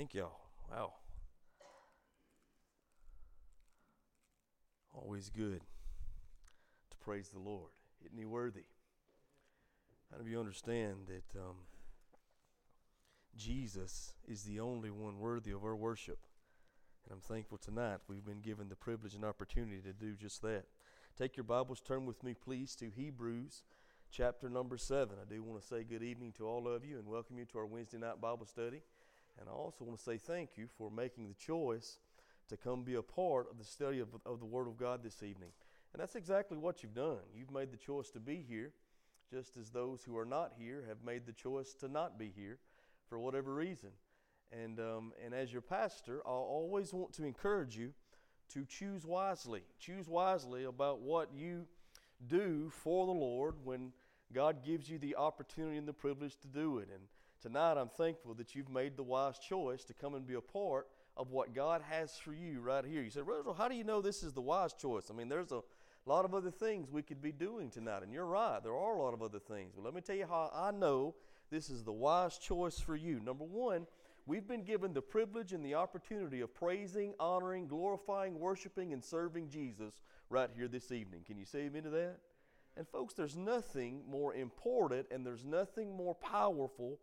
Thank y'all. Wow. Always good to praise the Lord. Isn't He worthy? How do you understand that um, Jesus is the only one worthy of our worship? And I'm thankful tonight we've been given the privilege and opportunity to do just that. Take your Bibles, turn with me, please, to Hebrews chapter number 7. I do want to say good evening to all of you and welcome you to our Wednesday night Bible study. And I also want to say thank you for making the choice to come be a part of the study of, of the Word of God this evening. And that's exactly what you've done. You've made the choice to be here, just as those who are not here have made the choice to not be here for whatever reason. And, um, and as your pastor, I'll always want to encourage you to choose wisely. Choose wisely about what you do for the Lord when God gives you the opportunity and the privilege to do it. And tonight I'm thankful that you've made the wise choice to come and be a part of what God has for you right here. You said, Rosal, how do you know this is the wise choice? I mean, there's a lot of other things we could be doing tonight. And you're right, there are a lot of other things. But let me tell you how I know this is the wise choice for you. Number one, we've been given the privilege and the opportunity of praising, honoring, glorifying, worshiping, and serving Jesus right here this evening. Can you say amen to that? And folks, there's nothing more important and there's nothing more powerful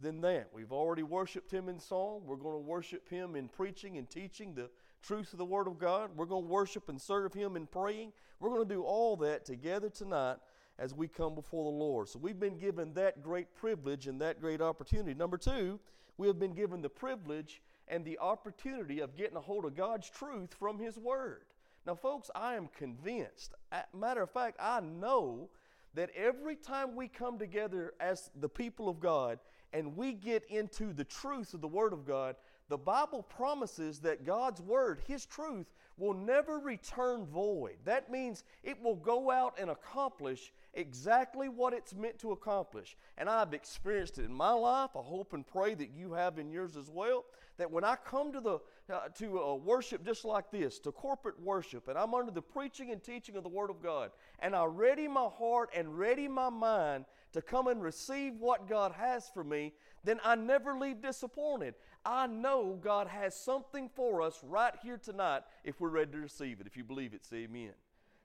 than that. We've already worshiped Him in song. We're going to worship Him in preaching and teaching the truth of the Word of God. We're going to worship and serve Him in praying. We're going to do all that together tonight as we come before the Lord. So we've been given that great privilege and that great opportunity. Number two, we have been given the privilege and the opportunity of getting a hold of God's truth from His Word. Now, folks, I am convinced. Matter of fact, I know that every time we come together as the people of God and we get into the truth of the Word of God, the Bible promises that God's Word, His truth, will never return void. That means it will go out and accomplish exactly what it's meant to accomplish. And I've experienced it in my life. I hope and pray that you have in yours as well. That when I come to the uh, to uh, worship just like this, to corporate worship, and I'm under the preaching and teaching of the Word of God, and I ready my heart and ready my mind to come and receive what God has for me, then I never leave disappointed. I know God has something for us right here tonight if we're ready to receive it. If you believe it, say amen.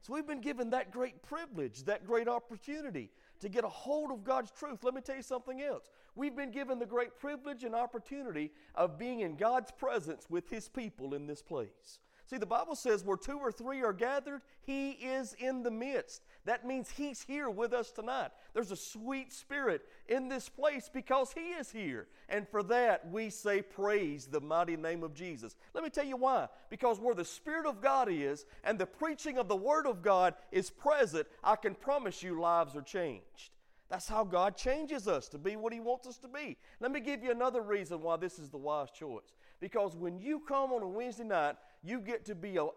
So we've been given that great privilege, that great opportunity to get a hold of God's truth. Let me tell you something else. We've been given the great privilege and opportunity of being in God's presence with His people in this place. See, the Bible says where two or three are gathered, He is in the midst. That means He's here with us tonight. There's a sweet spirit in this place because He is here. And for that, we say, Praise the mighty name of Jesus. Let me tell you why. Because where the Spirit of God is and the preaching of the Word of God is present, I can promise you lives are changed. That's how God changes us to be what He wants us to be. Let me give you another reason why this is the wise choice. Because when you come on a Wednesday night, you get to be a, a,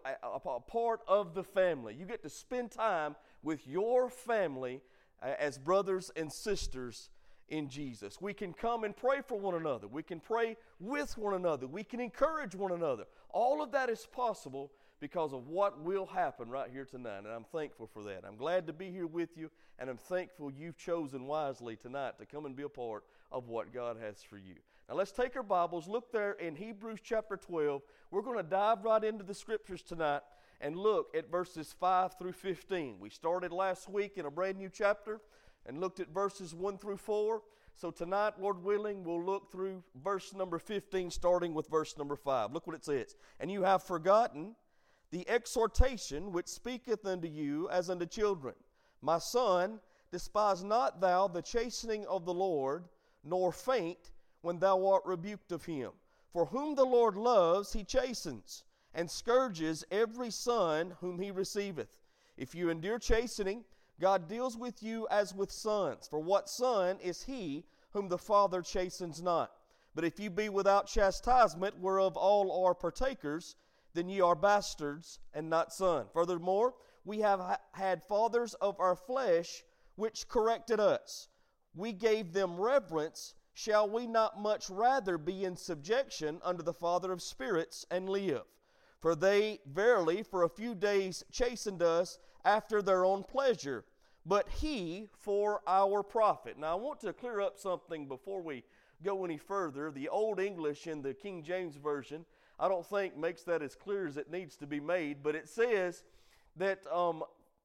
a part of the family. You get to spend time with your family uh, as brothers and sisters in Jesus. We can come and pray for one another. We can pray with one another. We can encourage one another. All of that is possible because of what will happen right here tonight. And I'm thankful for that. I'm glad to be here with you, and I'm thankful you've chosen wisely tonight to come and be a part of what God has for you. Now let's take our Bibles, look there in Hebrews chapter 12. We're going to dive right into the scriptures tonight and look at verses 5 through 15. We started last week in a brand new chapter and looked at verses 1 through 4. So tonight, Lord willing, we'll look through verse number 15, starting with verse number 5. Look what it says. And you have forgotten the exhortation which speaketh unto you as unto children. My son, despise not thou the chastening of the Lord, nor faint when thou art rebuked of him. For whom the Lord loves, he chastens, and scourges every son whom he receiveth. If you endure chastening, God deals with you as with sons. For what son is he whom the Father chastens not? But if you be without chastisement, whereof all are partakers, then ye are bastards and not sons. Furthermore, we have ha- had fathers of our flesh which corrected us. We gave them reverence. Shall we not much rather be in subjection unto the Father of spirits and live? For they verily for a few days chastened us after their own pleasure, but he for our profit. Now I want to clear up something before we go any further, the Old English in the King James Version, I don't think makes that as clear as it needs to be made, but it says that um,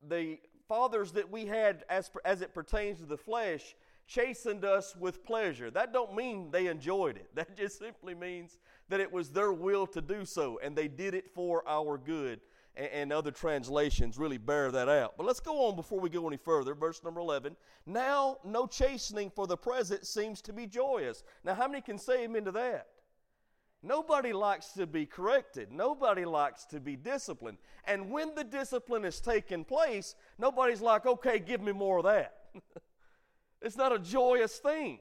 the fathers that we had as, as it pertains to the flesh chastened us with pleasure. That don't mean they enjoyed it. That just simply means that it was their will to do so, and they did it for our good. And, and other translations really bear that out. But let's go on before we go any further. Verse number 11. Now, no chastening for the present seems to be joyous. Now, how many can say amen to that? Nobody likes to be corrected. Nobody likes to be disciplined. And when the discipline is taking place, nobody's like, okay, give me more of that. it's not a joyous thing.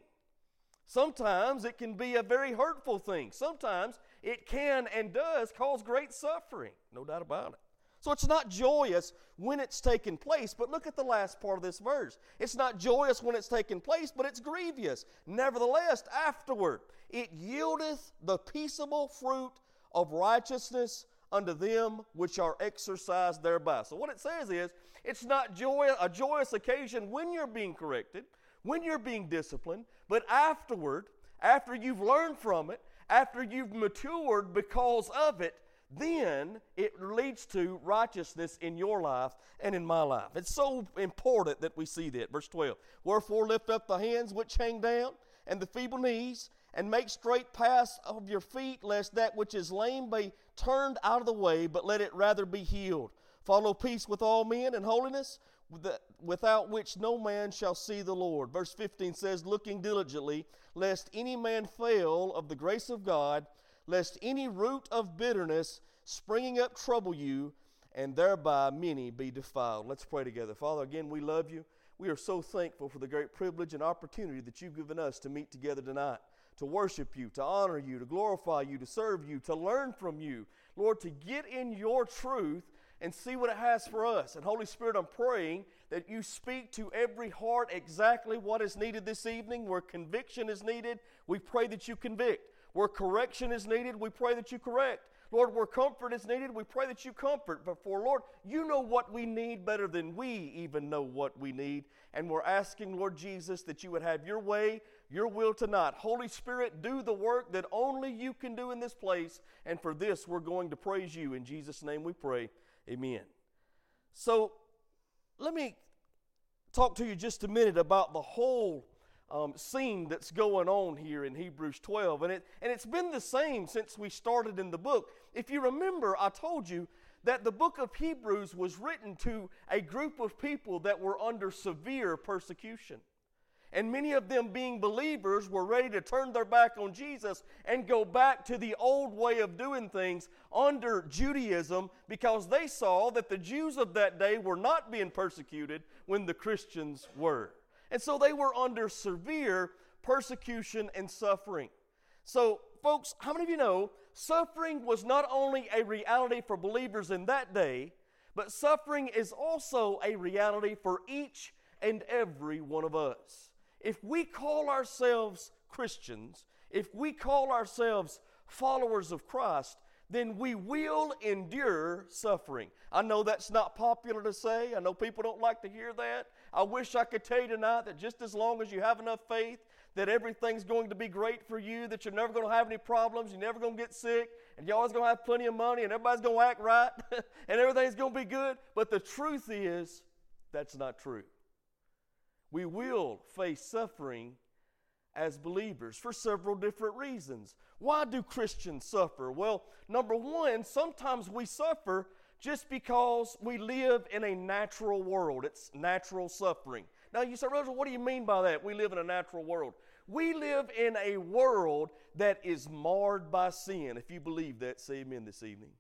Sometimes it can be a very hurtful thing. Sometimes it can and does cause great suffering. No doubt about it. So it's not joyous when it's taken place, but look at the last part of this verse. It's not joyous when it's taken place, but it's grievous. Nevertheless, afterward, it yieldeth the peaceable fruit of righteousness unto them which are exercised thereby. So what it says is, it's not joy, a joyous occasion when you're being corrected, when you're being disciplined, but afterward, after you've learned from it, after you've matured because of it, then it leads to righteousness in your life and in my life. It's so important that we see that. Verse 12 Wherefore lift up the hands which hang down, and the feeble knees, and make straight paths of your feet, lest that which is lame be turned out of the way, but let it rather be healed. Follow peace with all men and holiness, without which no man shall see the Lord. Verse 15 says, Looking diligently, lest any man fail of the grace of God lest any root of bitterness springing up trouble you, and thereby many be defiled. Let's pray together. Father, again, we love you. We are so thankful for the great privilege and opportunity that you've given us to meet together tonight, to worship you, to honor you, to glorify you, to serve you, to learn from you. Lord, to get in your truth and see what it has for us. And Holy Spirit, I'm praying that you speak to every heart exactly what is needed this evening. Where conviction is needed, we pray that you convict. Where correction is needed, we pray that you correct. Lord, where comfort is needed, we pray that you comfort. But for Lord, you know what we need better than we even know what we need. And we're asking, Lord Jesus, that you would have your way, your will tonight. Holy Spirit, do the work that only you can do in this place. And for this, we're going to praise you. In Jesus' name we pray. Amen. So let me talk to you just a minute about the whole um, scene that's going on here in Hebrews 12. And, it, and it's been the same since we started in the book. If you remember, I told you that the book of Hebrews was written to a group of people that were under severe persecution. And many of them, being believers, were ready to turn their back on Jesus and go back to the old way of doing things under Judaism because they saw that the Jews of that day were not being persecuted when the Christians were. And so they were under severe persecution and suffering. So, folks, how many of you know suffering was not only a reality for believers in that day, but suffering is also a reality for each and every one of us. If we call ourselves Christians, if we call ourselves followers of Christ, then we will endure suffering. I know that's not popular to say. I know people don't like to hear that. I wish I could tell you tonight that just as long as you have enough faith that everything's going to be great for you, that you're never going to have any problems, you're never going to get sick, and you're always going to have plenty of money, and everybody's going to act right, and everything's going to be good. But the truth is, that's not true. We will face suffering as believers for several different reasons. Why do Christians suffer? Well, number one, sometimes we suffer just because we live in a natural world. It's natural suffering. Now you say, Roger, what do you mean by that? We live in a natural world. We live in a world that is marred by sin. If you believe that, say amen this evening.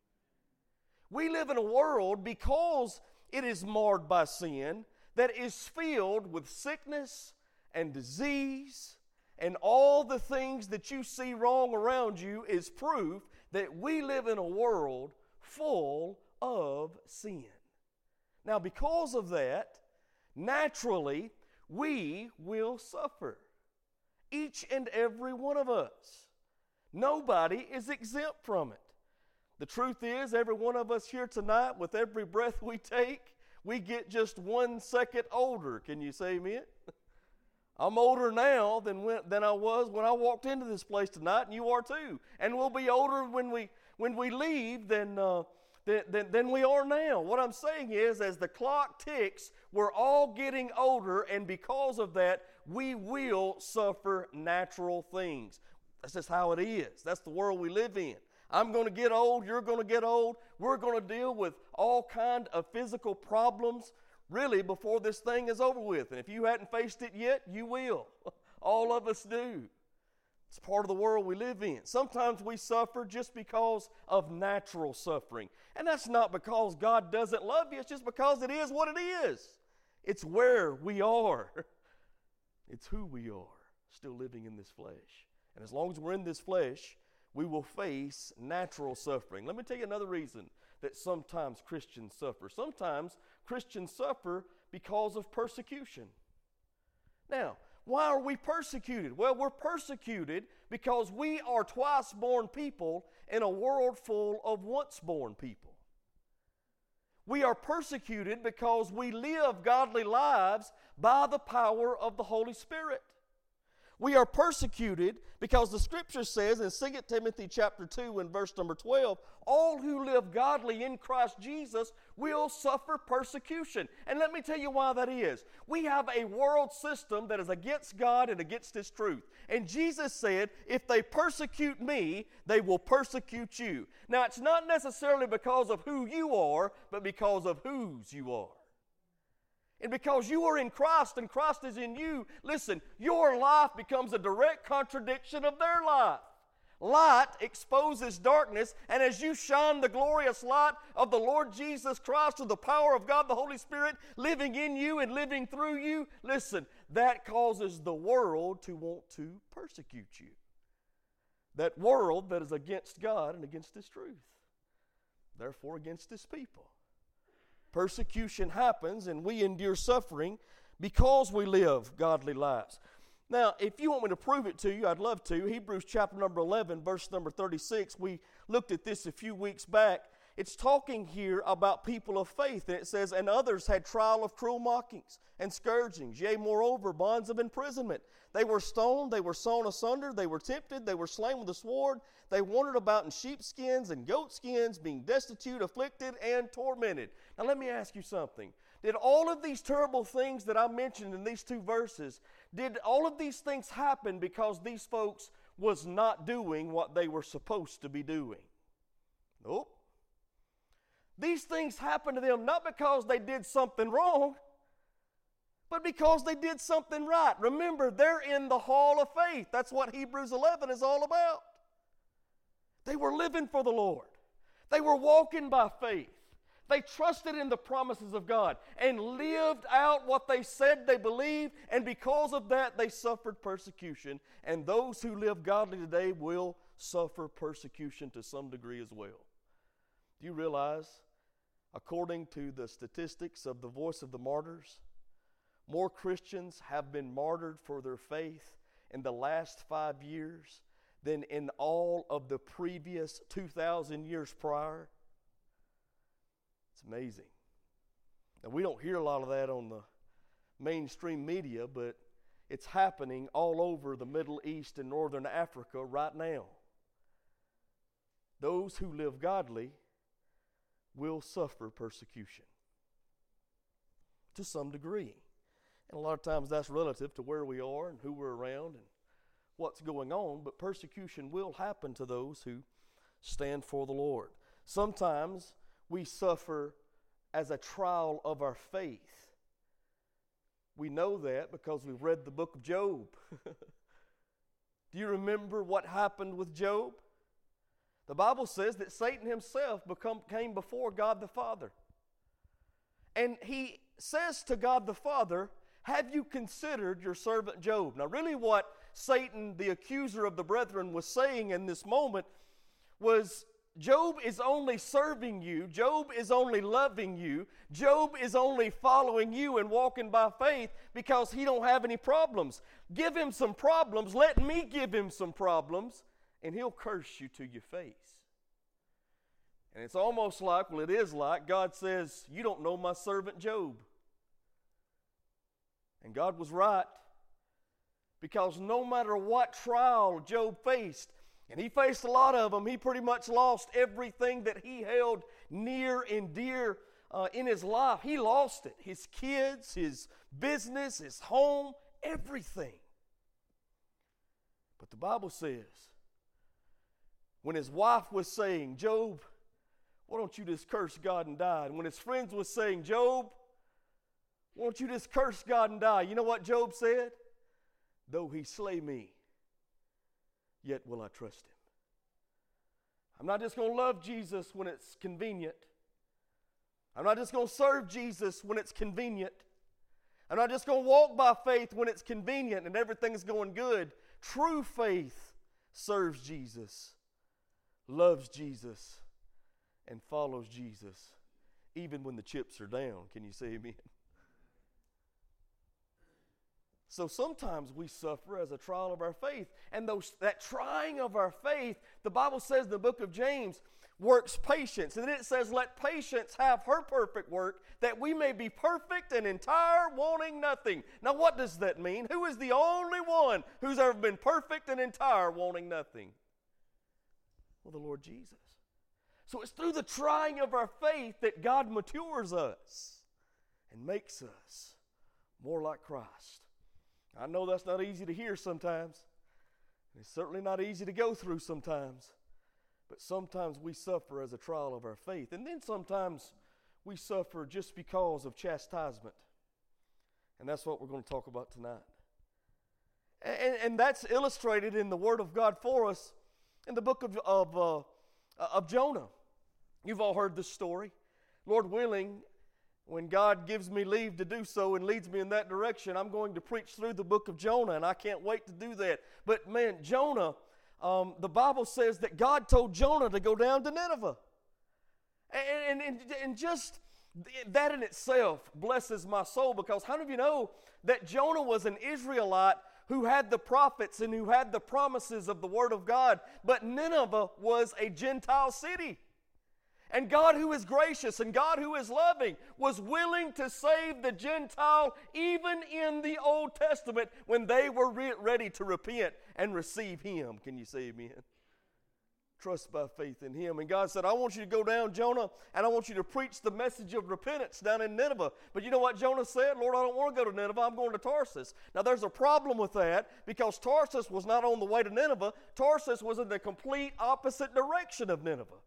We live in a world because it is marred by sin that is filled with sickness and disease and all the things that you see wrong around you is proof that we live in a world full of sin. Now, because of that, naturally, we will suffer. Each and every one of us. Nobody is exempt from it. The truth is, every one of us here tonight, with every breath we take, we get just one second older. Can you say amen? I'm older now than, when, than I was when I walked into this place tonight, and you are too. And we'll be older when we, when we leave than, uh, than, than, than we are now. What I'm saying is, as the clock ticks, we're all getting older, and because of that, we will suffer natural things. That's just how it is. That's the world we live in. I'm going to get old, you're going to get old. We're going to deal with all kind of physical problems really before this thing is over with. And if you hadn't faced it yet, you will. All of us do. It's part of the world we live in. Sometimes we suffer just because of natural suffering. And that's not because God doesn't love you, it's just because it is what it is. It's where we are, it's who we are, still living in this flesh. And as long as we're in this flesh, we will face natural suffering. Let me tell you another reason that sometimes Christians suffer. Sometimes Christians suffer because of persecution. Now, why are we persecuted? Well, we're persecuted because we are twice born people in a world full of once born people. We are persecuted because we live godly lives by the power of the Holy Spirit. We are persecuted because the scripture says in 2 Timothy chapter 2 and verse number 12, all who live godly in Christ Jesus will suffer persecution. And let me tell you why that is. We have a world system that is against God and against His truth. And Jesus said, if they persecute me, they will persecute you. Now, it's not necessarily because of who you are, but because of whose you are. And because you are in Christ and Christ is in you, listen, your life becomes a direct contradiction of their life. Light exposes darkness, and as you shine the glorious light of the Lord Jesus Christ with the power of God the Holy Spirit living in you and living through you, listen, that causes the world to want to persecute you. That world that is against God and against His truth, therefore against His people. Persecution happens and we endure suffering because we live godly lives. Now, if you want me to prove it to you, I'd love to. Hebrews chapter number 11, verse number 36. We looked at this a few weeks back. It's talking here about people of faith, and it says, And others had trial of cruel mockings and scourgings, yea, moreover, bonds of imprisonment. They were stoned, they were sawn asunder, they were tempted, they were slain with the sword, they wandered about in sheepskins and goatskins, being destitute, afflicted, and tormented. Now, let me ask you something. Did all of these terrible things that I mentioned in these two verses, did all of these things happen because these folks was not doing what they were supposed to be doing? Nope. These things happened to them not because they did something wrong, but because they did something right. Remember, they're in the hall of faith. That's what Hebrews 11 is all about. They were living for the Lord, they were walking by faith. They trusted in the promises of God and lived out what they said they believed, and because of that, they suffered persecution. And those who live godly today will suffer persecution to some degree as well. Do you realize, according to the statistics of the Voice of the Martyrs, more Christians have been martyred for their faith in the last five years than in all of the previous 2,000 years prior? It's amazing. Now, we don't hear a lot of that on the mainstream media, but it's happening all over the Middle East and Northern Africa right now. Those who live godly will suffer persecution to some degree. And a lot of times that's relative to where we are and who we're around and what's going on, but persecution will happen to those who stand for the Lord. Sometimes we suffer as a trial of our faith. We know that because we've read the book of Job. Do you remember what happened with Job? The Bible says that Satan himself become, came before God the Father. And he says to God the Father, Have you considered your servant Job? Now, really, what Satan, the accuser of the brethren, was saying in this moment was Job is only serving you. Job is only loving you. Job is only following you and walking by faith because he don't have any problems. Give him some problems. Let me give him some problems and he'll curse you to your face. And it's almost like, well, it is like God says, You don't know my servant Job. And God was right. Because no matter what trial Job faced, and he faced a lot of them, he pretty much lost everything that he held near and dear uh, in his life. He lost it his kids, his business, his home, everything. But the Bible says, when his wife was saying, Job, why don't you just curse God and die? And when his friends was saying, Job, why don't you just curse God and die? You know what Job said? Though he slay me, yet will I trust him. I'm not just going to love Jesus when it's convenient. I'm not just going to serve Jesus when it's convenient. I'm not just going to walk by faith when it's convenient and everything's going good. True faith serves Jesus, loves Jesus, and follows Jesus, even when the chips are down. Can you say amen? So sometimes we suffer as a trial of our faith. And those, that trying of our faith, the Bible says in the book of James, works patience. And then it says, Let patience have her perfect work, that we may be perfect and entire, wanting nothing. Now, what does that mean? Who is the only one who's ever been perfect and entire, wanting nothing? Well, the Lord Jesus. So it's through the trying of our faith that God matures us and makes us more like Christ. I know that's not easy to hear sometimes. and It's certainly not easy to go through sometimes. But sometimes we suffer as a trial of our faith. And then sometimes we suffer just because of chastisement. And that's what we're going to talk about tonight. And, and that's illustrated in the Word of God for us in the book of, of, uh, of Jonah. You've all heard this story. Lord willing, when God gives me leave to do so and leads me in that direction, I'm going to preach through the book of Jonah, and I can't wait to do that. But man, Jonah, um, the Bible says that God told Jonah to go down to Nineveh. And, and, and just that in itself blesses my soul because how many of you know that Jonah was an Israelite who had the prophets and who had the promises of the Word of God, but Nineveh was a Gentile city. And God, who is gracious and God, who is loving, was willing to save the Gentile even in the Old Testament when they were re- ready to repent and receive Him. Can you say amen? Trust by faith in Him. And God said, I want you to go down, Jonah, and I want you to preach the message of repentance down in Nineveh. But you know what Jonah said? Lord, I don't want to go to Nineveh. I'm going to Tarsus. Now, there's a problem with that because Tarsus was not on the way to Nineveh, Tarsus was in the complete opposite direction of Nineveh.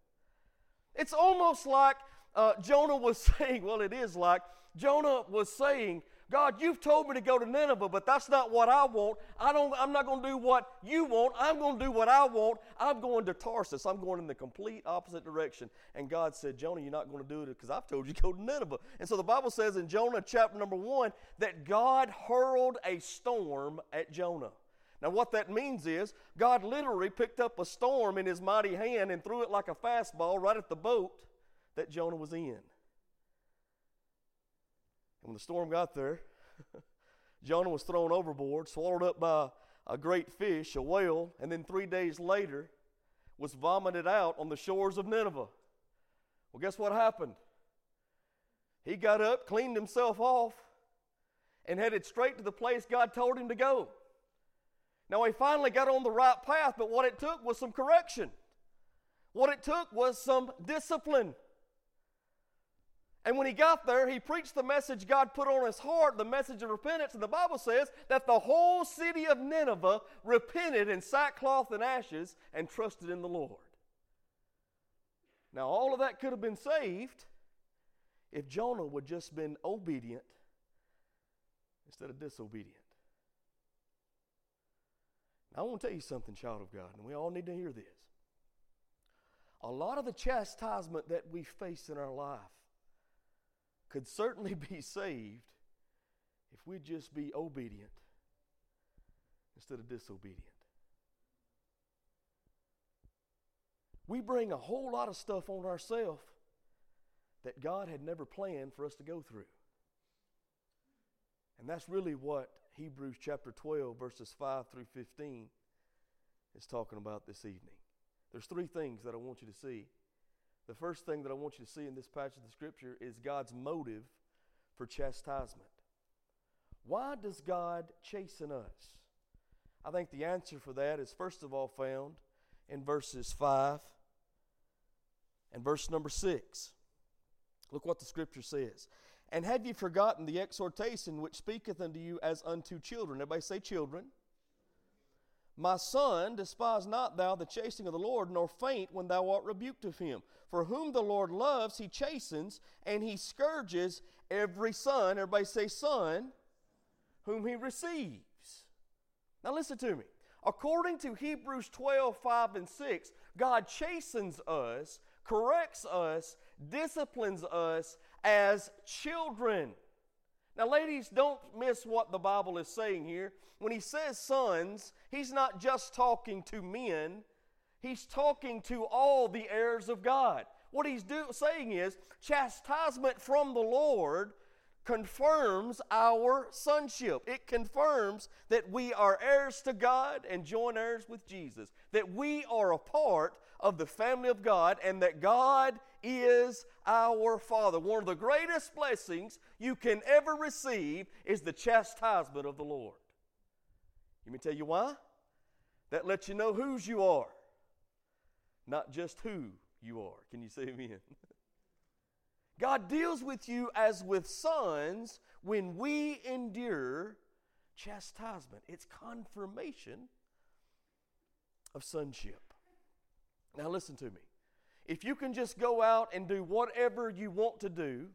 It's almost like uh, Jonah was saying, well, it is like Jonah was saying, God, you've told me to go to Nineveh, but that's not what I want. I don't, I'm not going to do what you want. I'm going to do what I want. I'm going to Tarsus. I'm going in the complete opposite direction. And God said, Jonah, you're not going to do it because I've told you to go to Nineveh. And so the Bible says in Jonah chapter number one that God hurled a storm at Jonah. Now, what that means is God literally picked up a storm in his mighty hand and threw it like a fastball right at the boat that Jonah was in. When the storm got there, Jonah was thrown overboard, swallowed up by a great fish, a whale, and then three days later was vomited out on the shores of Nineveh. Well, guess what happened? He got up, cleaned himself off, and headed straight to the place God told him to go. Now, he finally got on the right path, but what it took was some correction. What it took was some discipline. And when he got there, he preached the message God put on his heart, the message of repentance. And the Bible says that the whole city of Nineveh repented in sackcloth and ashes and trusted in the Lord. Now, all of that could have been saved if Jonah would just been obedient instead of disobedient. I want to tell you something, child of God, and we all need to hear this. A lot of the chastisement that we face in our life could certainly be saved if we'd just be obedient instead of disobedient. We bring a whole lot of stuff on ourselves that God had never planned for us to go through. And that's really what Hebrews chapter 12, verses 5 through 15 is talking about this evening. There's three things that I want you to see. The first thing that I want you to see in this passage of the Scripture is God's motive for chastisement. Why does God chasten us? I think the answer for that is first of all found in verses 5 and verse number 6. Look what the scripture says. And have ye forgotten the exhortation which speaketh unto you as unto children? Everybody say children. My son, despise not thou the chastening of the Lord, nor faint when thou art rebuked of him. For whom the Lord loves, he chastens, and he scourges every son. Everybody say son, whom he receives. Now listen to me. According to Hebrews 12, 5 and 6, God chastens us, corrects us, disciplines us as children. Now, ladies, don't miss what the Bible is saying here. When he says sons, he's not just talking to men, he's talking to all the heirs of God. What he's do, saying is chastisement from the Lord confirms our sonship. It confirms that we are heirs to God and joint heirs with Jesus, that we are a part of the family of God, and that God is our Father. One of the greatest blessings you can ever receive is the chastisement of the Lord. Let me tell you why. That lets you know whose you are, not just who you are. Can you say amen? God deals with you as with sons when we endure chastisement. It's confirmation of sonship. Now, listen to me. If you can just go out and do whatever you want to do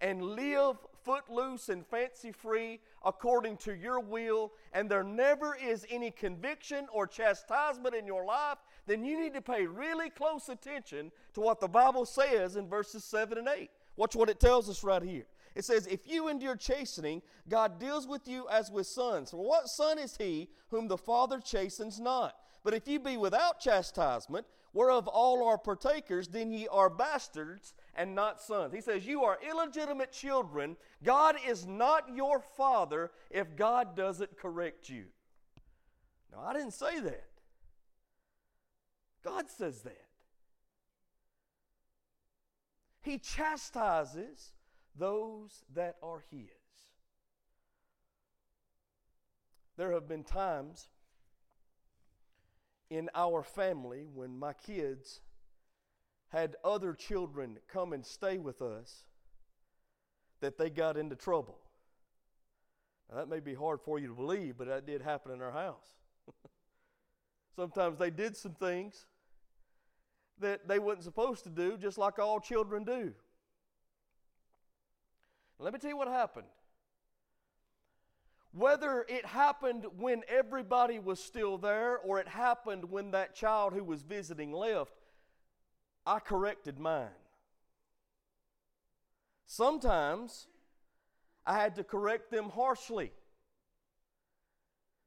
and live footloose and fancy free according to your will, and there never is any conviction or chastisement in your life, then you need to pay really close attention to what the Bible says in verses 7 and 8. Watch what it tells us right here. It says, If you endure chastening, God deals with you as with sons. For what son is he whom the Father chastens not? But if you be without chastisement, whereof all are partakers, then ye are bastards and not sons. He says, You are illegitimate children. God is not your father if God doesn't correct you. Now, I didn't say that. God says that. He chastises those that are His. There have been times in our family when my kids had other children come and stay with us that they got into trouble. Now, that may be hard for you to believe, but that did happen in our house. Sometimes they did some things that they wasn't supposed to do, just like all children do. Let me tell you what happened. Whether it happened when everybody was still there or it happened when that child who was visiting left, I corrected mine. Sometimes I had to correct them harshly.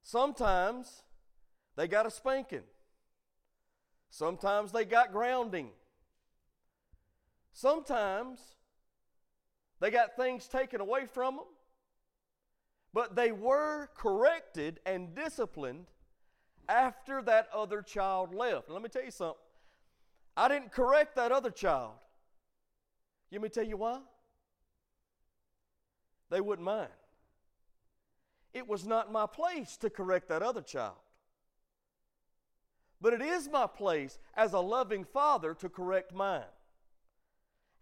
Sometimes they got a spanking. Sometimes they got grounding. Sometimes they got things taken away from them. But they were corrected and disciplined after that other child left. let me tell you something. I didn't correct that other child. Let me tell you why? They wouldn't mind. It was not my place to correct that other child. But it is my place as a loving father to correct mine.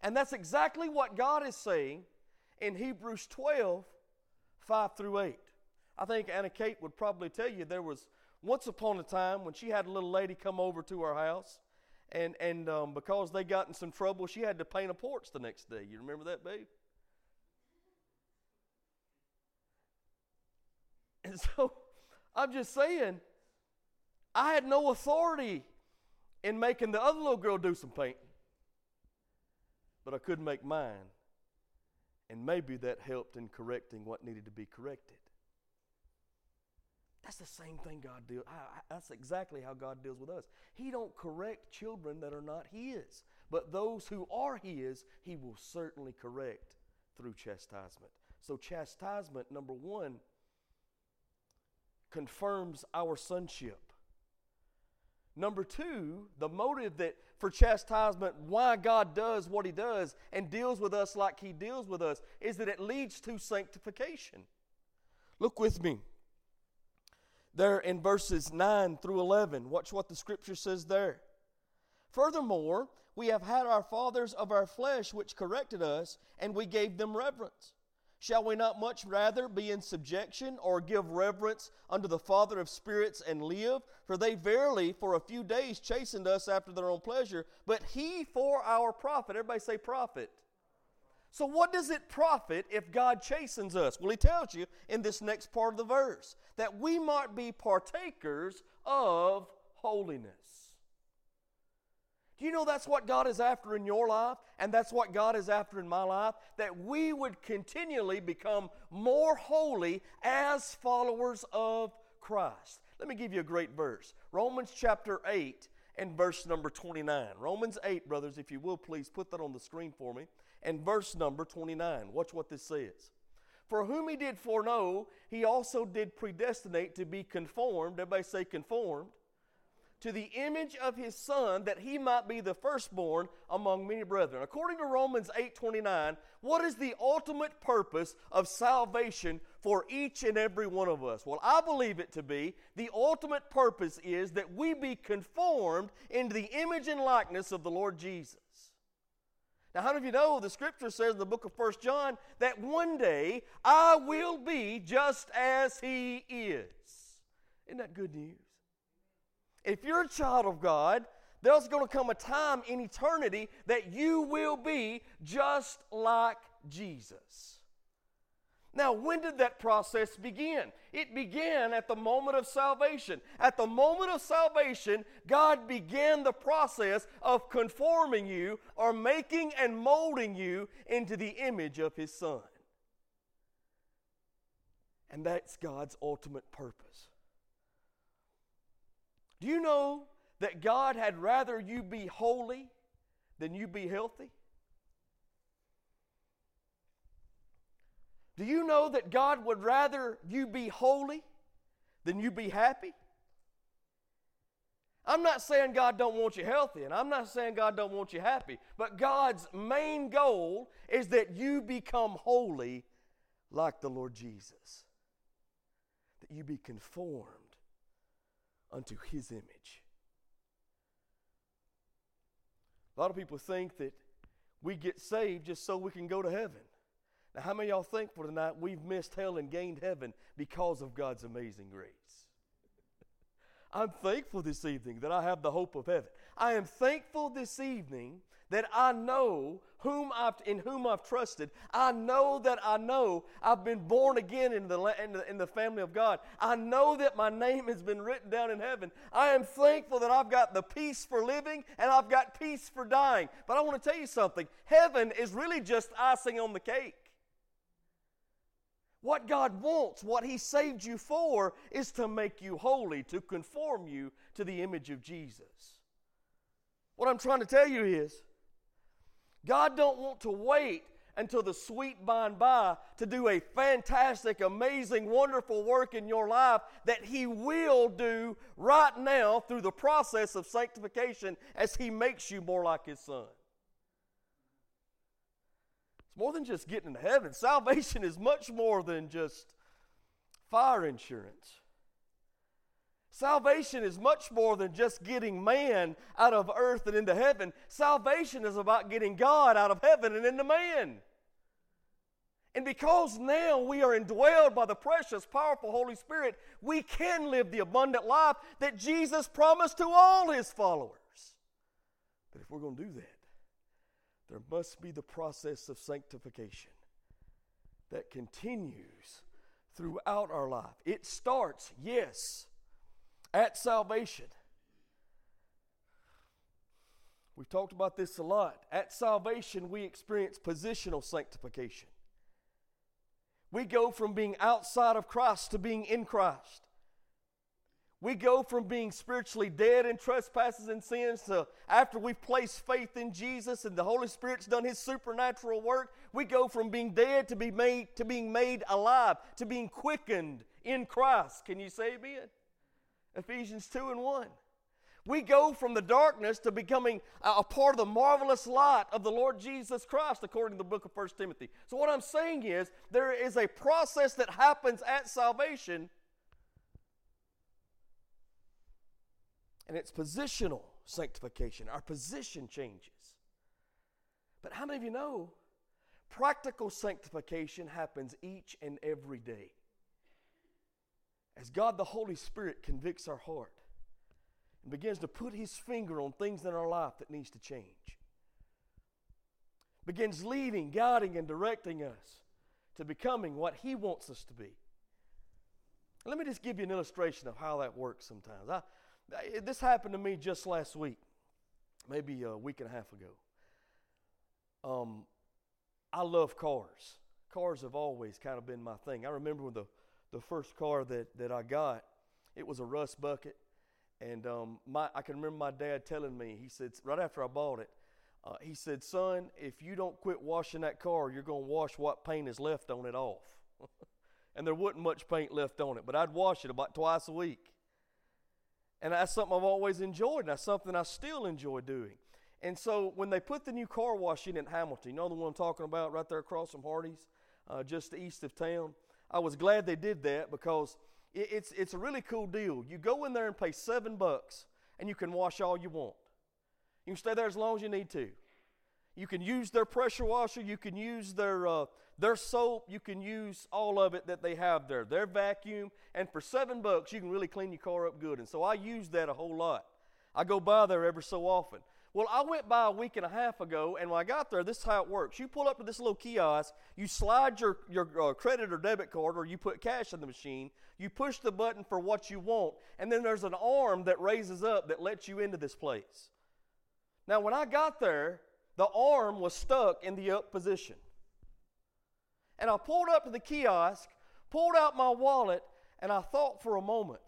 And that's exactly what God is saying in Hebrews 12 5 through 8. I think Anna Kate would probably tell you there was once upon a time when she had a little lady come over to our house, and, and um, because they got in some trouble, she had to paint a porch the next day. You remember that, babe? And so I'm just saying, I had no authority in making the other little girl do some painting, but I couldn't make mine. And maybe that helped in correcting what needed to be corrected. That's the same thing God deals. That's exactly how God deals with us. He don't correct children that are not His, but those who are His, He will certainly correct through chastisement. So chastisement, number one, confirms our sonship. Number two, the motive that for chastisement, why God does what He does and deals with us like He deals with us, is that it leads to sanctification. Look with me. There in verses 9 through 11, watch what the scripture says there. Furthermore, we have had our fathers of our flesh which corrected us, and we gave them reverence. Shall we not much rather be in subjection or give reverence unto the Father of spirits and live? For they verily for a few days chastened us after their own pleasure, but he for our profit. Everybody say profit. So, what does it profit if God chastens us? Well, he tells you in this next part of the verse that we might be partakers of holiness. Do you know that's what God is after in your life? And that's what God is after in my life? That we would continually become more holy as followers of Christ. Let me give you a great verse Romans chapter 8 and verse number 29. Romans 8, brothers, if you will, please put that on the screen for me and verse number 29. Watch what this says. For whom he did foreknow, he also did predestinate to be conformed. Everybody say conformed. To the image of his son, that he might be the firstborn among many brethren. According to Romans 8:29, what is the ultimate purpose of salvation for each and every one of us? Well, I believe it to be the ultimate purpose is that we be conformed into the image and likeness of the Lord Jesus. Now, how of you know the scripture says in the book of First John that one day I will be just as he is? Isn't that good news? If you're a child of God, there's going to come a time in eternity that you will be just like Jesus. Now, when did that process begin? It began at the moment of salvation. At the moment of salvation, God began the process of conforming you or making and molding you into the image of His Son. And that's God's ultimate purpose. Do you know that God had rather you be holy than you be healthy? Do you know that God would rather you be holy than you be happy? I'm not saying God don't want you healthy, and I'm not saying God don't want you happy, but God's main goal is that you become holy like the Lord Jesus. That you be conformed unto his image. A lot of people think that we get saved just so we can go to heaven. Now, how many y'all thankful tonight we've missed hell and gained heaven because of God's amazing grace? I'm thankful this evening that I have the hope of heaven. I am thankful this evening that I know whom I've, in whom I've trusted. I know that I know I've been born again in the, in, the, in the family of God. I know that my name has been written down in heaven. I am thankful that I've got the peace for living and I've got peace for dying. But I want to tell you something heaven is really just icing on the cake. What God wants, what He saved you for, is to make you holy, to conform you to the image of Jesus. What I'm trying to tell you is, God don't want to wait until the sweet by and by to do a fantastic, amazing, wonderful work in your life that He will do right now through the process of sanctification as He makes you more like His Son It's more than just getting into heaven. Salvation is much more than just fire insurance. Salvation is much more than just getting man out of earth and into heaven. Salvation is about getting God out of heaven and into man. And because now we are indwelled by the precious, powerful Holy Spirit, we can live the abundant life that Jesus promised to all his followers. But if we're going to do that, there must be the process of sanctification that continues throughout our life. It starts, yes, at salvation. We've talked about this a lot. At salvation, we experience positional sanctification. We go from being outside of Christ to being in Christ. We go from being spiritually dead in trespasses and sins to after we've placed faith in Jesus and the Holy Spirit's done his supernatural work, we go from being dead to be made to being made alive, to being quickened in Christ. Can you say amen? Ephesians 2 and 1. We go from the darkness to becoming a part of the marvelous light of the Lord Jesus Christ, according to the book of 1 Timothy. So, what I'm saying is, there is a process that happens at salvation And it's positional sanctification. Our position changes. But how many of you know practical sanctification happens each and every day? As God the Holy Spirit convicts our heart and begins to put his finger on things in our life that needs to change. Begins leading, guiding, and directing us to becoming what he wants us to be. Let me just give you an illustration of how that works sometimes. I, this happened to me just last week, maybe a week and a half ago. Um, I love cars. Cars have always kind of been my thing. I remember when the, the first car that, that I got, it was a rust bucket. And um, my, I can remember my dad telling me, he said, right after I bought it, uh, he said, Son, if you don't quit washing that car, you're going to wash what paint is left on it off. and there wasn't much paint left on it, but I'd wash it about twice a week. And that's something I've always enjoyed, and that's something I still enjoy doing. And so when they put the new car wash in at Hamilton, you know the one I'm talking about right there across from Hardee's, uh, just east of town, I was glad they did that because it, it's, it's a really cool deal. You go in there and pay seven bucks, and you can wash all you want. You can stay there as long as you need to. You can use their pressure washer, you can use their, uh, their soap, you can use all of it that they have there, their vacuum, and for seven bucks, you can really clean your car up good. And so I use that a whole lot. I go by there every so often. Well, I went by a week and a half ago, and when I got there, this is how it works. You pull up to this little kiosk, you slide your, your uh, credit or debit card, or you put cash in the machine, you push the button for what you want, and then there's an arm that raises up that lets you into this place. Now, when I got there, the arm was stuck in the up position. And I pulled up to the kiosk, pulled out my wallet, and I thought for a moment,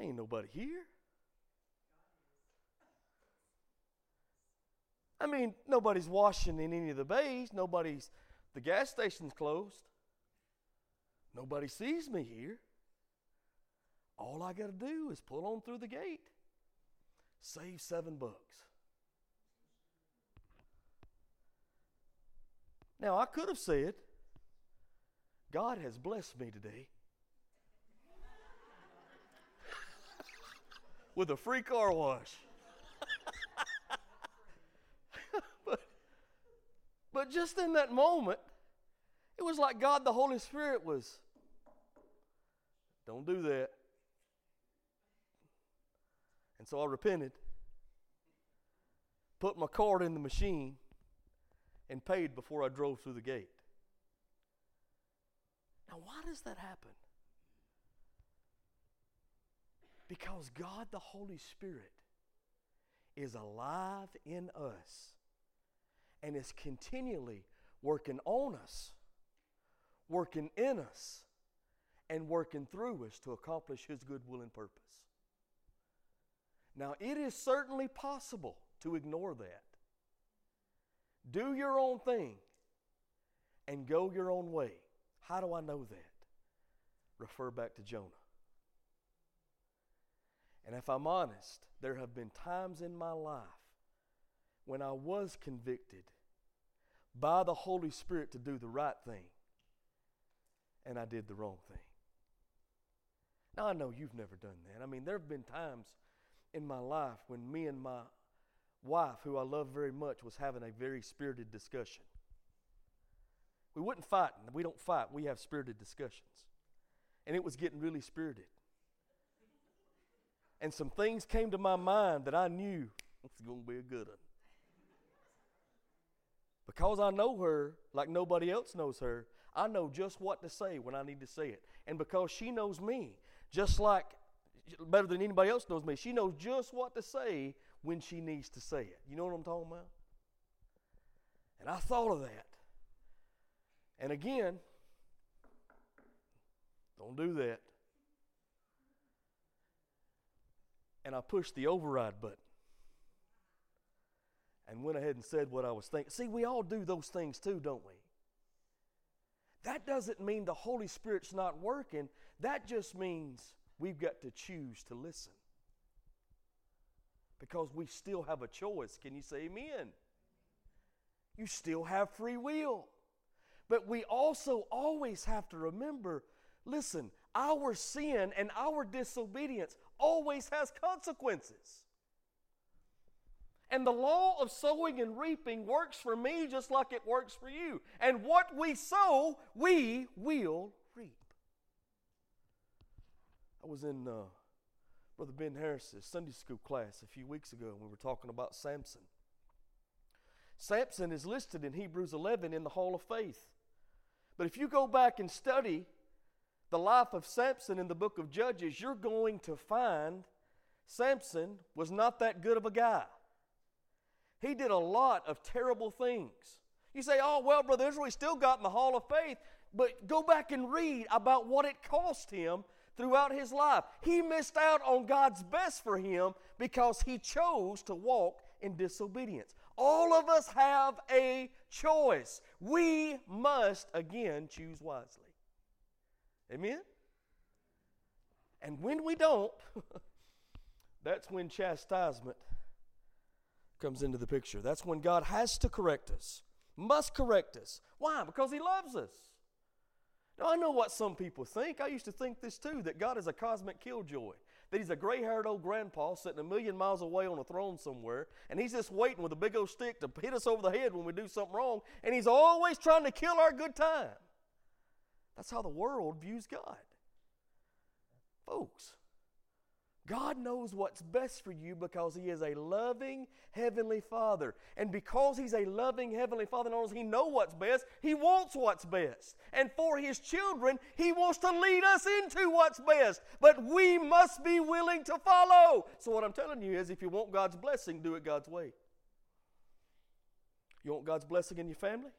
ain't nobody here. I mean, nobody's washing in any of the bays. Nobody's, the gas station's closed. Nobody sees me here. All I got to do is pull on through the gate, save seven bucks. Now, I could have said, God has blessed me today with a free car wash. but, but just in that moment, it was like God the Holy Spirit was, don't do that. And so I repented, put my card in the machine, and paid before I drove through the gate. Now, why does that happen? Because God the Holy Spirit is alive in us and is continually working on us, working in us, and working through us to accomplish His good will and purpose. Now, it is certainly possible to ignore that. Do your own thing and go your own way. How do I know that? Refer back to Jonah. And if I'm honest, there have been times in my life when I was convicted by the Holy Spirit to do the right thing, and I did the wrong thing. Now, I know you've never done that. I mean, there have been times in my life when me and my wife, who I love very much, was having a very spirited discussion. We wouldn't fight. We don't fight. We have spirited discussions. And it was getting really spirited. And some things came to my mind that I knew it's going to be a good one. Because I know her like nobody else knows her, I know just what to say when I need to say it. And because she knows me, just like better than anybody else knows me. She knows just what to say when she needs to say it. You know what I'm talking about? And I thought of that. And again, don't do that. And I pushed the override button and went ahead and said what I was thinking. See, we all do those things too, don't we? That doesn't mean the Holy Spirit's not working. That just means We've got to choose to listen because we still have a choice. Can you say amen? You still have free will. But we also always have to remember listen, our sin and our disobedience always has consequences. And the law of sowing and reaping works for me just like it works for you. And what we sow, we will reap. I was in uh, Brother Ben Harris's Sunday school class a few weeks ago, and we were talking about Samson. Samson is listed in Hebrews 11 in the Hall of Faith. But if you go back and study the life of Samson in the book of Judges, you're going to find Samson was not that good of a guy. He did a lot of terrible things. You say, oh, well, Brother Israel, he still got in the hall of faith. But go back and read about what it cost him throughout his life. He missed out on God's best for him because he chose to walk in disobedience. All of us have a choice. We must, again, choose wisely. Amen? And when we don't, that's when chastisement comes into the picture. That's when God has to correct us, must correct us. Why? Because He loves us. Now, I know what some people think. I used to think this too that God is a cosmic killjoy, that He's a gray haired old grandpa sitting a million miles away on a throne somewhere, and He's just waiting with a big old stick to hit us over the head when we do something wrong, and He's always trying to kill our good time. That's how the world views God. Folks, God knows what's best for you because He is a loving Heavenly Father. And because He's a loving Heavenly Father, knows He know what's best, He wants what's best. And for His children, He wants to lead us into what's best. But we must be willing to follow. So, what I'm telling you is if you want God's blessing, do it God's way. You want God's blessing in your family?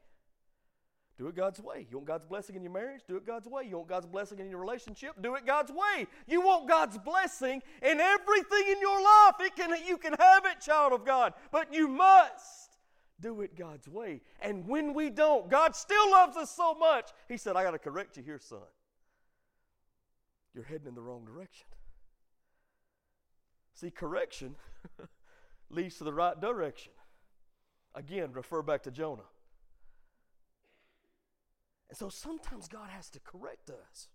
Do it God's way. You want God's blessing in your marriage? Do it God's way. You want God's blessing in your relationship? Do it God's way. You want God's blessing in everything in your life. It can, you can have it, child of God, but you must do it God's way. And when we don't, God still loves us so much. He said, I got to correct you here, son. You're heading in the wrong direction. See, correction leads to the right direction. Again, refer back to Jonah. And so sometimes God has to correct us.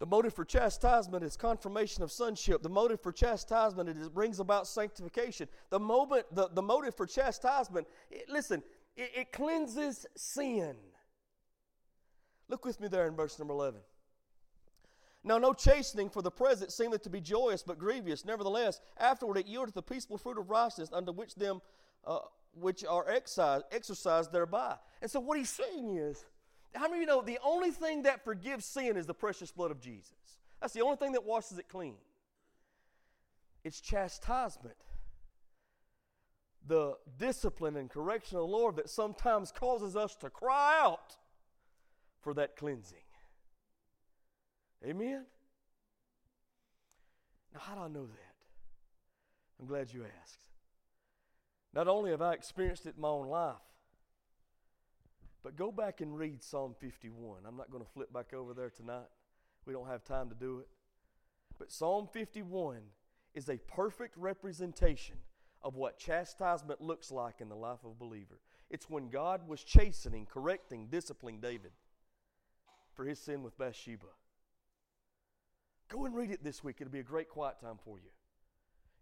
The motive for chastisement is confirmation of sonship. The motive for chastisement is it brings about sanctification. The moment, the, the motive for chastisement, it, listen, it, it cleanses sin. Look with me there in verse number 11. Now, no chastening for the present seemeth to be joyous, but grievous. Nevertheless, afterward it yieldeth the peaceful fruit of righteousness, unto which them uh, which are exercised, exercised thereby. And so what he's saying is, how many of you know the only thing that forgives sin is the precious blood of Jesus? That's the only thing that washes it clean. It's chastisement, the discipline and correction of the Lord that sometimes causes us to cry out for that cleansing. Amen? Now, how do I know that? I'm glad you asked. Not only have I experienced it in my own life, but go back and read Psalm 51. I'm not going to flip back over there tonight. We don't have time to do it. But Psalm 51 is a perfect representation of what chastisement looks like in the life of a believer. It's when God was chastening, correcting, disciplining David for his sin with Bathsheba. Go and read it this week. It'll be a great quiet time for you.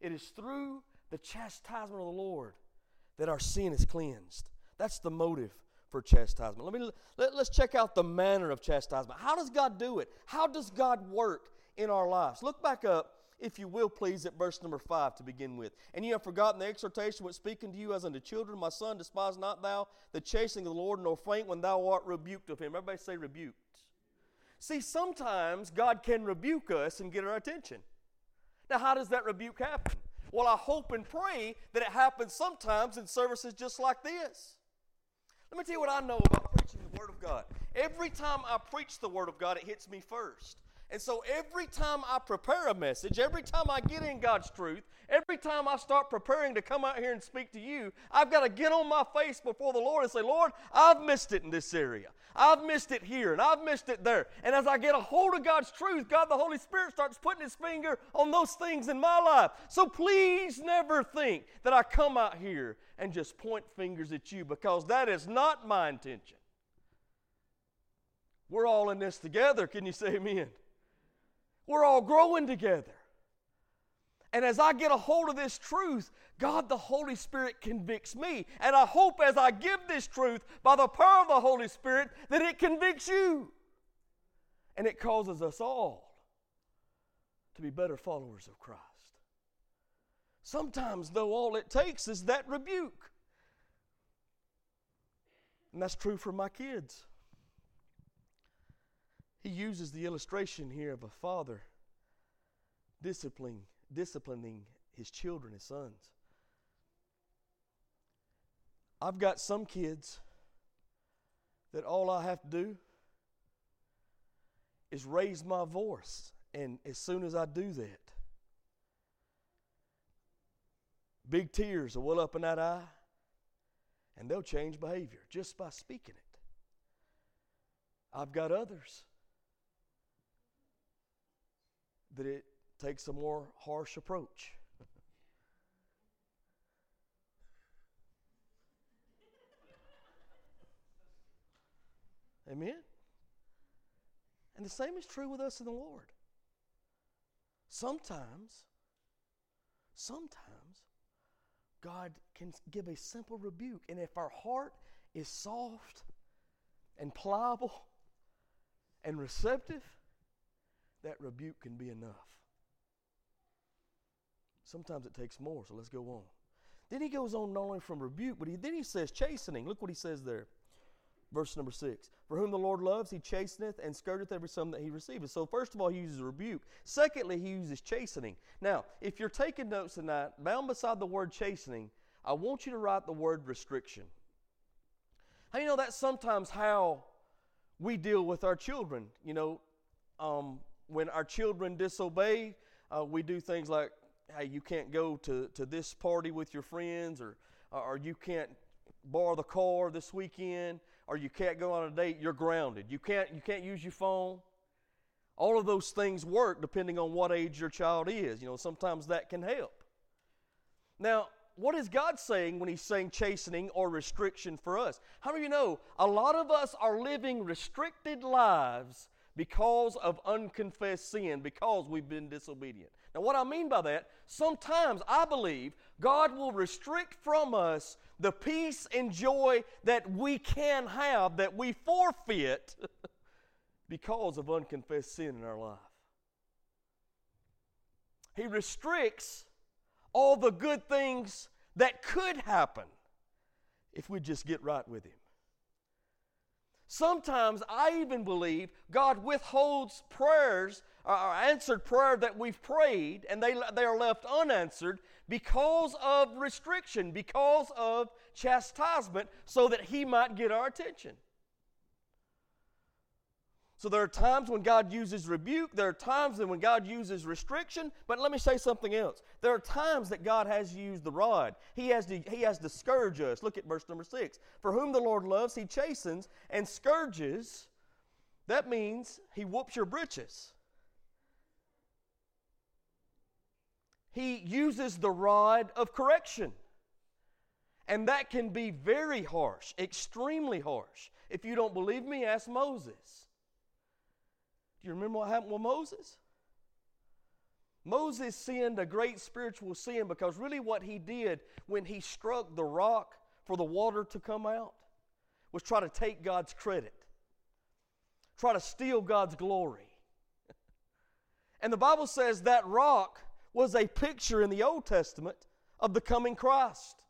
It is through the chastisement of the Lord that our sin is cleansed. That's the motive for chastisement. Let me let, let's check out the manner of chastisement. How does God do it? How does God work in our lives? Look back up if you will, please, at verse number five to begin with. And you have forgotten the exhortation which speaking to you as unto children, my son, despise not thou the chastening of the Lord, nor faint when thou art rebuked of him. Everybody say rebuked. See, sometimes God can rebuke us and get our attention. Now, how does that rebuke happen? Well, I hope and pray that it happens sometimes in services just like this. Let me tell you what I know about preaching the Word of God. Every time I preach the Word of God, it hits me first. And so every time I prepare a message, every time I get in God's truth, every time I start preparing to come out here and speak to you, I've got to get on my face before the Lord and say, Lord, I've missed it in this area. I've missed it here and I've missed it there. And as I get a hold of God's truth, God the Holy Spirit starts putting his finger on those things in my life. So please never think that I come out here and just point fingers at you because that is not my intention. We're all in this together. Can you say amen? We're all growing together. And as I get a hold of this truth, God the Holy Spirit convicts me. And I hope as I give this truth by the power of the Holy Spirit that it convicts you. And it causes us all to be better followers of Christ. Sometimes, though, all it takes is that rebuke. And that's true for my kids. He uses the illustration here of a father disciplining, disciplining his children, his sons. I've got some kids that all I have to do is raise my voice. And as soon as I do that, big tears will well up in that eye, and they'll change behavior just by speaking it. I've got others that it takes a more harsh approach. Amen? And the same is true with us in the Lord. Sometimes, sometimes, God can give a simple rebuke. And if our heart is soft and pliable and receptive, that rebuke can be enough. Sometimes it takes more, so let's go on. Then he goes on not only from rebuke, but he, then he says chastening. Look what he says there. Verse number six. For whom the Lord loves, he chasteneth and scourgeth every son that he receiveth. So, first of all, he uses rebuke. Secondly, he uses chastening. Now, if you're taking notes tonight, bound beside the word chastening, I want you to write the word restriction. How you know that's sometimes how we deal with our children? You know, um, when our children disobey, uh, we do things like, hey, you can't go to, to this party with your friends, or, or you can't borrow the car this weekend, or you can't go on a date, you're grounded. You can't, you can't use your phone. All of those things work depending on what age your child is. You know, sometimes that can help. Now, what is God saying when He's saying chastening or restriction for us? How do you know? A lot of us are living restricted lives because of unconfessed sin, because we've been disobedient. Now, what I mean by that, sometimes I believe God will restrict from us the peace and joy that we can have, that we forfeit because of unconfessed sin in our life. He restricts all the good things that could happen if we just get right with Him. Sometimes I even believe God withholds prayers or answered prayer that we've prayed and they, they are left unanswered because of restriction, because of chastisement, so that He might get our attention. So there are times when God uses rebuke, there are times when God uses restriction, but let me say something else. There are times that God has used the rod. He has to, he has to scourge us. Look at verse number 6. For whom the Lord loves, he chastens and scourges. That means he whoops your britches. He uses the rod of correction. And that can be very harsh, extremely harsh. If you don't believe me, ask Moses. You remember what happened with Moses? Moses sinned a great spiritual sin because really what he did when he struck the rock for the water to come out was try to take God's credit, try to steal God's glory. and the Bible says that rock was a picture in the Old Testament of the coming Christ.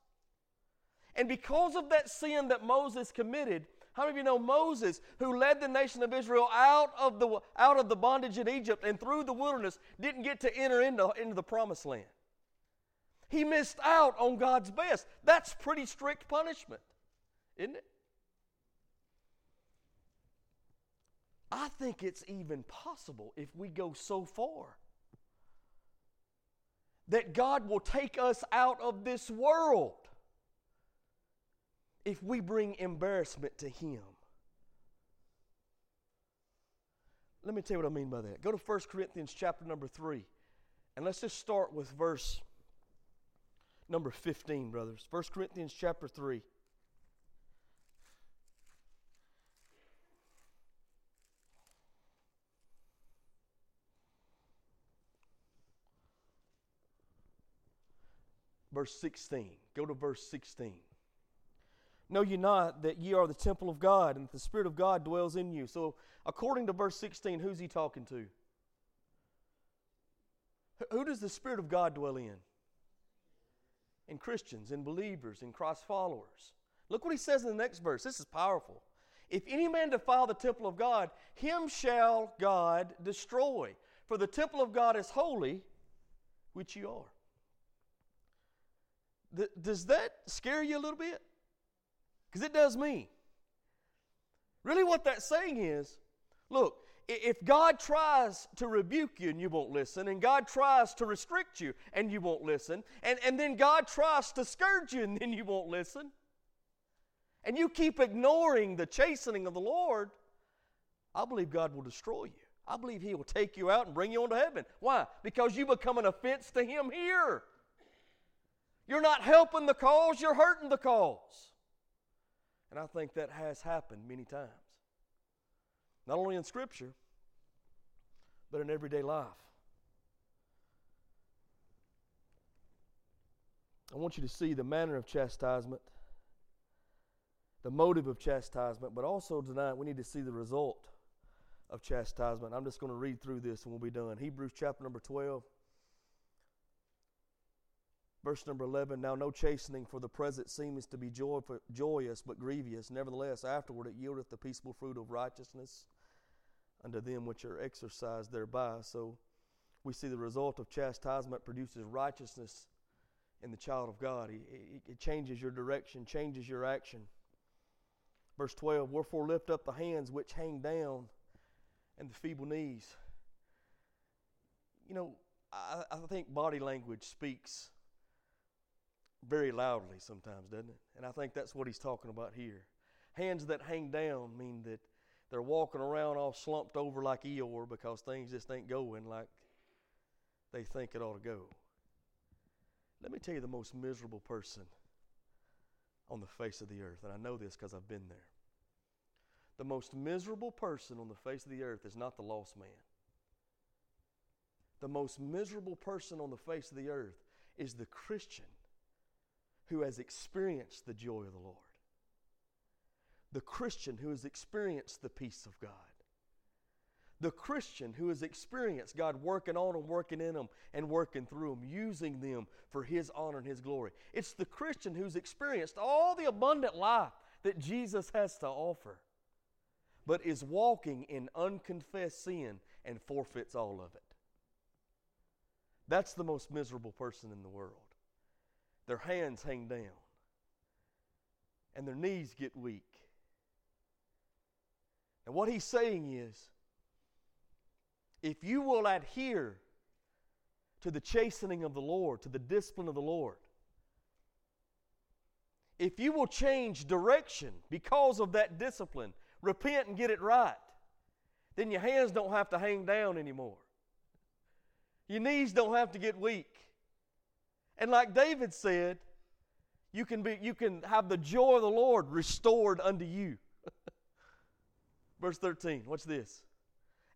And because of that sin that Moses committed, how many of you know Moses, who led the nation of Israel out of the, out of the bondage in Egypt and through the wilderness, didn't get to enter into, into the promised land? He missed out on God's best. That's pretty strict punishment, isn't it? I think it's even possible if we go so far that God will take us out of this world if we bring embarrassment to Him. Let me tell you what I mean by that. Go to 1 Corinthians chapter number 3, and let's just start with verse number 15, brothers. 1 Corinthians chapter 3. Verse 16. Go to verse 16. Know ye not that ye are the temple of God, and that the Spirit of God dwells in you? So, according to verse 16, who's he talking to? Who does the Spirit of God dwell in? In Christians, in believers, in Christ followers. Look what he says in the next verse. This is powerful. If any man defile the temple of God, him shall God destroy. For the temple of God is holy, which you are. Th- does that scare you a little bit? Because it does me. Really, what that's saying is look, if God tries to rebuke you and you won't listen, and God tries to restrict you and you won't listen, and, and then God tries to scourge you and then you won't listen, and you keep ignoring the chastening of the Lord, I believe God will destroy you. I believe He will take you out and bring you on to heaven. Why? Because you become an offense to Him here. You're not helping the cause, you're hurting the cause. And I think that has happened many times. Not only in Scripture, but in everyday life. I want you to see the manner of chastisement, the motive of chastisement, but also tonight we need to see the result of chastisement. I'm just going to read through this and we'll be done. Hebrews chapter number 12. Verse number 11 Now no chastening for the present seemeth to be joy, joyous, but grievous. Nevertheless, afterward it yieldeth the peaceable fruit of righteousness unto them which are exercised thereby. So we see the result of chastisement produces righteousness in the child of God. It changes your direction, changes your action. Verse 12 Wherefore lift up the hands which hang down and the feeble knees. You know, I, I think body language speaks very loudly sometimes, doesn't it? And I think that's what he's talking about here. Hands that hang down mean that they're walking around all slumped over like Eeyore because things just ain't going like they think it ought to go. Let me tell you the most miserable person on the face of the earth, and I know this because I've been there. The most miserable person on the face of the earth is not the lost man. The most miserable person on the face of the earth is the Christian who has experienced the joy of the Lord, the Christian who has experienced the peace of God, the Christian who has experienced God working on them, working in them, and working through them, using them for His honor and His glory. It's the Christian who's experienced all the abundant life that Jesus has to offer, but is walking in unconfessed sin and forfeits all of it. That's the most miserable person in the world. Their hands hang down, and their knees get weak. And what he's saying is if you will adhere to the chastening of the Lord, to the discipline of the Lord, if you will change direction because of that discipline, repent and get it right, then your hands don't have to hang down anymore. Your knees don't have to get weak. And like David said, you can, be, you can have the joy of the Lord restored unto you. Verse 13, what's this?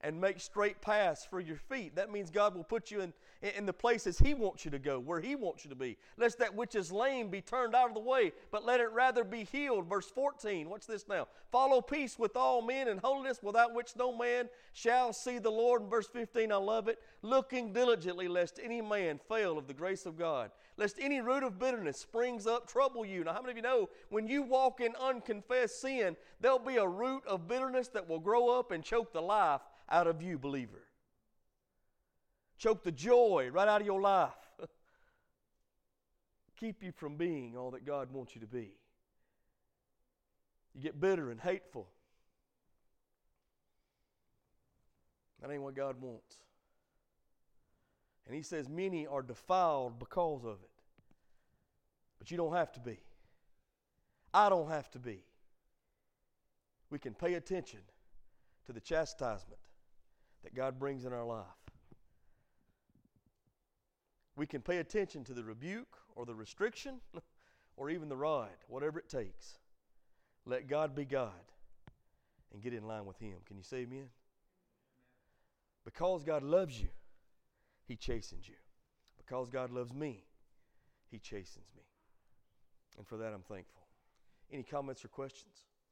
And make straight paths for your feet. That means God will put you in, in the places He wants you to go, where He wants you to be. Lest that which is lame be turned out of the way, but let it rather be healed. Verse 14, what's this now? Follow peace with all men and holiness, without which no man shall see the Lord. In verse 15, I love it. Looking diligently, lest any man fail of the grace of God lest any root of bitterness springs up trouble you. Now, how many of you know when you walk in unconfessed sin, there'll be a root of bitterness that will grow up and choke the life out of you, believer? Choke the joy right out of your life. Keep you from being all that God wants you to be. You get bitter and hateful. That ain't what God wants. And he says, Many are defiled because of it. But you don't have to be. I don't have to be. We can pay attention to the chastisement that God brings in our life. We can pay attention to the rebuke or the restriction or even the rod, whatever it takes. Let God be God and get in line with Him. Can you say amen? Because God loves you, he chastens you. Because God loves me, He chastens me. And for that, I'm thankful. Any comments or questions?